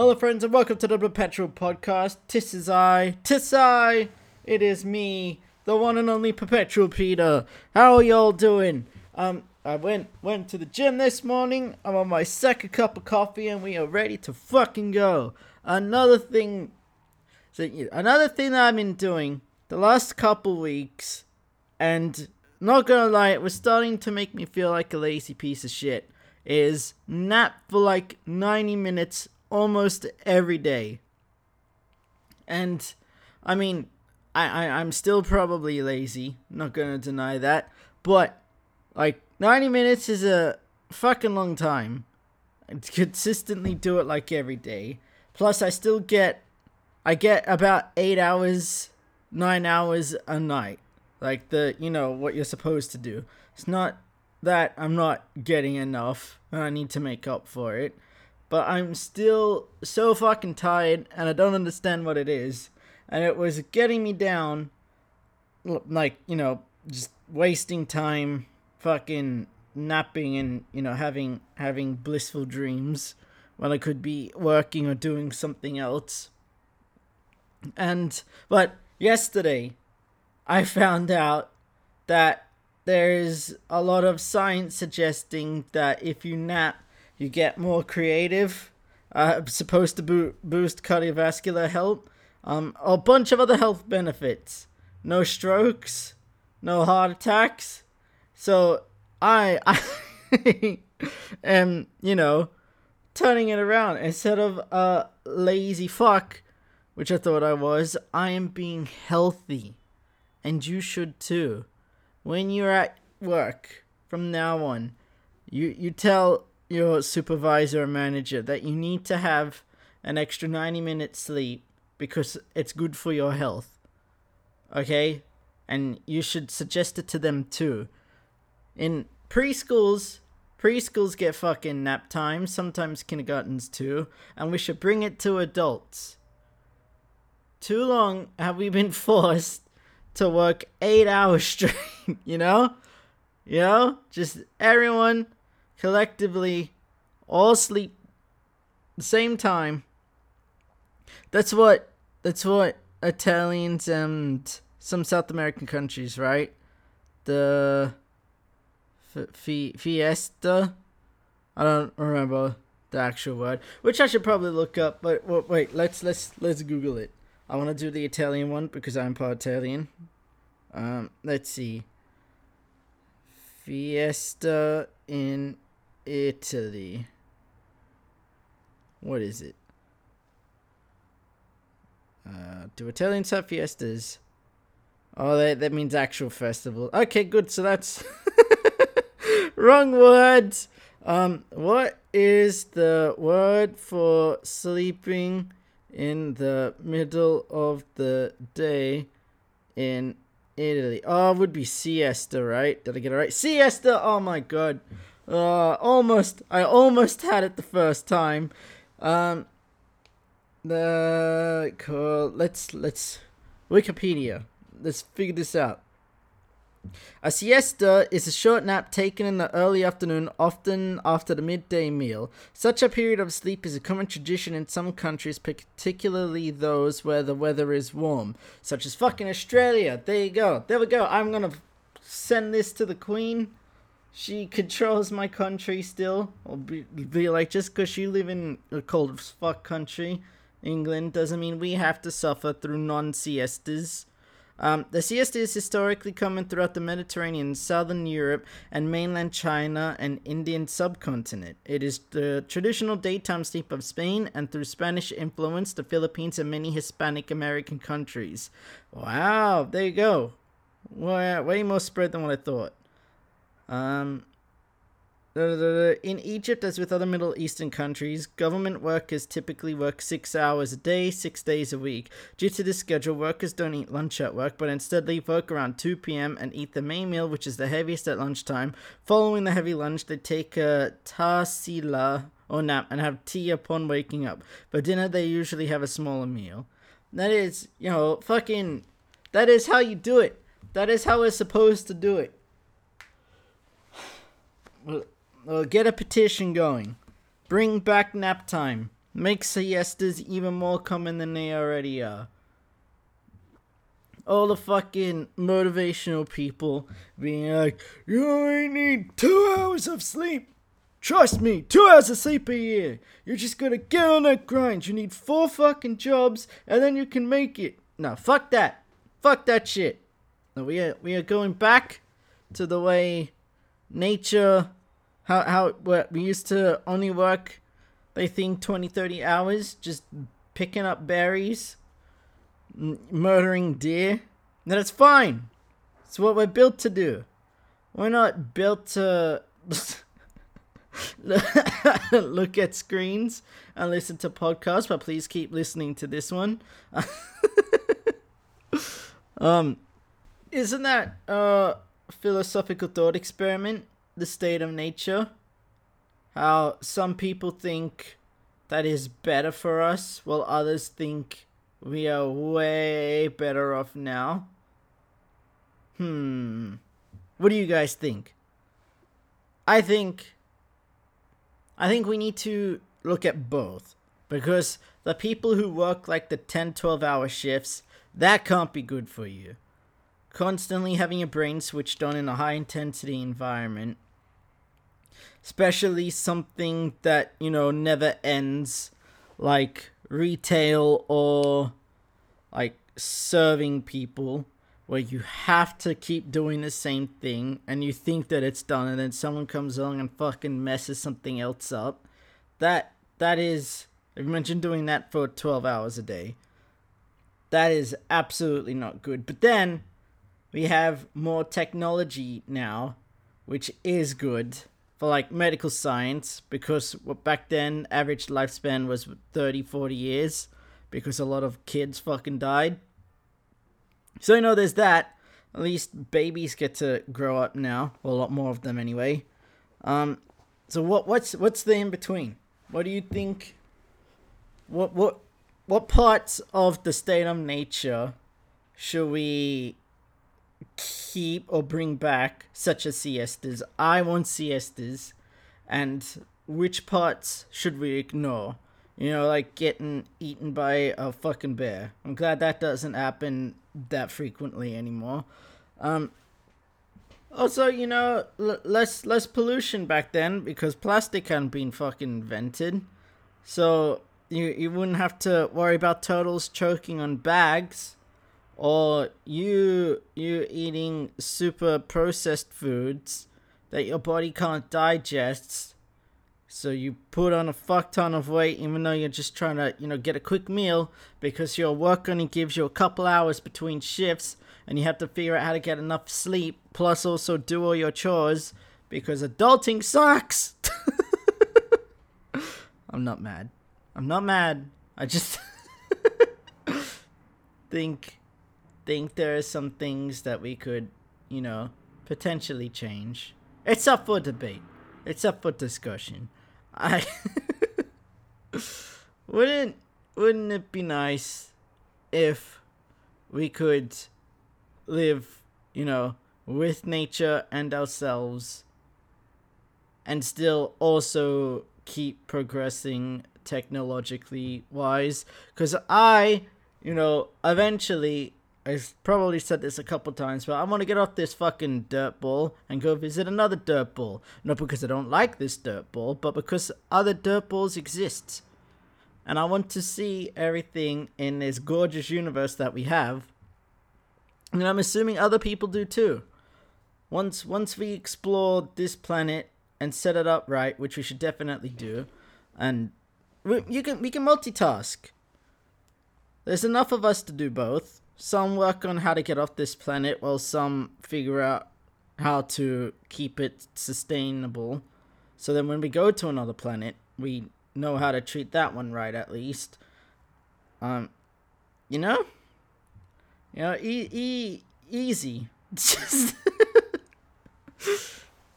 Hello, friends, and welcome to the Perpetual Podcast. Tis is I, tis I, it is me, the one and only Perpetual Peter. How are y'all doing? Um, I went went to the gym this morning. I'm on my second cup of coffee, and we are ready to fucking go. Another thing, another thing that I've been doing the last couple weeks, and not gonna lie, it was starting to make me feel like a lazy piece of shit. Is nap for like 90 minutes almost every day. And I mean, I, I I'm still probably lazy, not gonna deny that. But like 90 minutes is a fucking long time. I consistently do it like every day. Plus I still get I get about eight hours, nine hours a night. Like the you know, what you're supposed to do. It's not that I'm not getting enough and I need to make up for it but I'm still so fucking tired and I don't understand what it is. And it was getting me down, like, you know, just wasting time fucking napping and, you know, having having blissful dreams when I could be working or doing something else. And but yesterday I found out that there's a lot of science suggesting that if you nap you get more creative. Uh, supposed to bo- boost cardiovascular health. Um, a bunch of other health benefits. No strokes, no heart attacks. So I, I am, you know, turning it around. Instead of a lazy fuck, which I thought I was, I am being healthy. And you should too. When you're at work from now on, you, you tell your supervisor or manager that you need to have an extra 90 minutes sleep because it's good for your health. Okay? And you should suggest it to them too. In preschools, preschools get fucking nap time, sometimes kindergartens too, and we should bring it to adults. Too long have we been forced to work eight hours straight, you know? You know? Just everyone collectively all sleep the same time. That's what that's what Italians and some South American countries, right? The f- fiesta. I don't remember the actual word, which I should probably look up. But wait, let's let's let's Google it. I want to do the Italian one because I'm part Italian. Um, let's see. Fiesta in Italy. What is it? Uh, do Italians have fiestas? Oh, that, that means actual festival. Okay, good. So that's wrong words. Um, what is the word for sleeping in the middle of the day in Italy? Oh, would be siesta, right? Did I get it right? Siesta. Oh my god. Uh, almost. I almost had it the first time. Um, the cool. Let's let's Wikipedia. Let's figure this out. A siesta is a short nap taken in the early afternoon, often after the midday meal. Such a period of sleep is a common tradition in some countries, particularly those where the weather is warm, such as fucking Australia. There you go. There we go. I'm gonna send this to the Queen she controls my country still. I'll be, be like, just because you live in a cold as fuck country, England, doesn't mean we have to suffer through non siestas. Um, the siesta is historically common throughout the Mediterranean, southern Europe, and mainland China and Indian subcontinent. It is the traditional daytime sleep of Spain, and through Spanish influence, the Philippines and many Hispanic American countries. Wow, there you go. Way, way more spread than what I thought. Um, in Egypt, as with other Middle Eastern countries, government workers typically work six hours a day, six days a week. Due to this schedule, workers don't eat lunch at work, but instead leave work around 2 p.m. and eat the main meal, which is the heaviest at lunchtime. Following the heavy lunch, they take a tasila or nap and have tea upon waking up. For dinner, they usually have a smaller meal. That is, you know, fucking. That is how you do it. That is how we're supposed to do it. Well, get a petition going. Bring back nap time. Make siestas even more common than they already are. All the fucking motivational people being like, you only need two hours of sleep. Trust me, two hours of sleep a year. You're just gonna get on that grind. You need four fucking jobs and then you can make it. No, fuck that. Fuck that shit. We are we are going back to the way nature how how we used to only work I think 20 30 hours just picking up berries m- murdering deer. That's fine. It's what we're built to do. We're not built to look at screens and listen to podcasts but please keep listening to this one. Um isn't that a philosophical thought experiment, the state of nature. How some people think that is better for us, while others think we are way better off now. Hmm. What do you guys think? I think. I think we need to look at both. Because the people who work like the 10 12 hour shifts, that can't be good for you constantly having your brain switched on in a high intensity environment especially something that you know never ends like retail or like serving people where you have to keep doing the same thing and you think that it's done and then someone comes along and fucking messes something else up. That that is i've mentioned doing that for 12 hours a day that is absolutely not good. But then we have more technology now, which is good for like medical science because what back then average lifespan was 30 40 years because a lot of kids fucking died. So you know there's that. At least babies get to grow up now well a lot more of them anyway. Um so what what's what's the in between what do you think what what what parts of the state of nature should we keep or bring back such as siestas. I want siestas, and which parts should we ignore? You know, like getting eaten by a fucking bear. I'm glad that doesn't happen that frequently anymore. Um, also, you know, l- less less pollution back then because plastic hadn't been fucking invented, so you you wouldn't have to worry about turtles choking on bags or you super processed foods that your body can't digest so you put on a fuck ton of weight even though you're just trying to you know get a quick meal because your work only gives you a couple hours between shifts and you have to figure out how to get enough sleep plus also do all your chores because adulting sucks. I'm not mad. I'm not mad. I just think think there are some things that we could, you know, potentially change. It's up for debate. It's up for discussion. I wouldn't wouldn't it be nice if we could live, you know, with nature and ourselves and still also keep progressing technologically wise cuz I, you know, eventually I've probably said this a couple times, but I want to get off this fucking dirt ball and go visit another dirt ball. Not because I don't like this dirt ball, but because other dirt balls exist. And I want to see everything in this gorgeous universe that we have. And I'm assuming other people do too. Once once we explore this planet and set it up right, which we should definitely do, and we, you can we can multitask. There's enough of us to do both some work on how to get off this planet while some figure out how to keep it sustainable. So then when we go to another planet, we know how to treat that one right at least. Um, you know? You know, e- e- easy. Just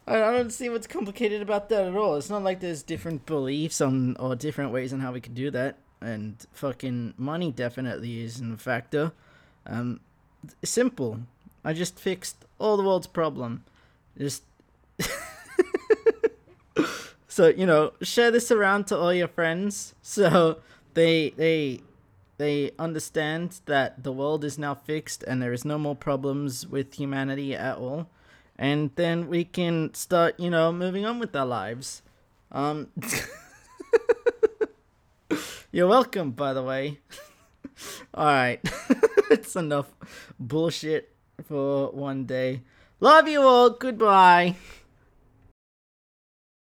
I don't see what's complicated about that at all. It's not like there's different beliefs on or different ways on how we can do that. And fucking money definitely isn't a factor. Um, simple. I just fixed all the world's problem. Just So you know, share this around to all your friends so they they they understand that the world is now fixed and there is no more problems with humanity at all. And then we can start, you know, moving on with our lives. Um You're welcome, by the way. Alright. it's enough bullshit for one day. Love you all. Goodbye.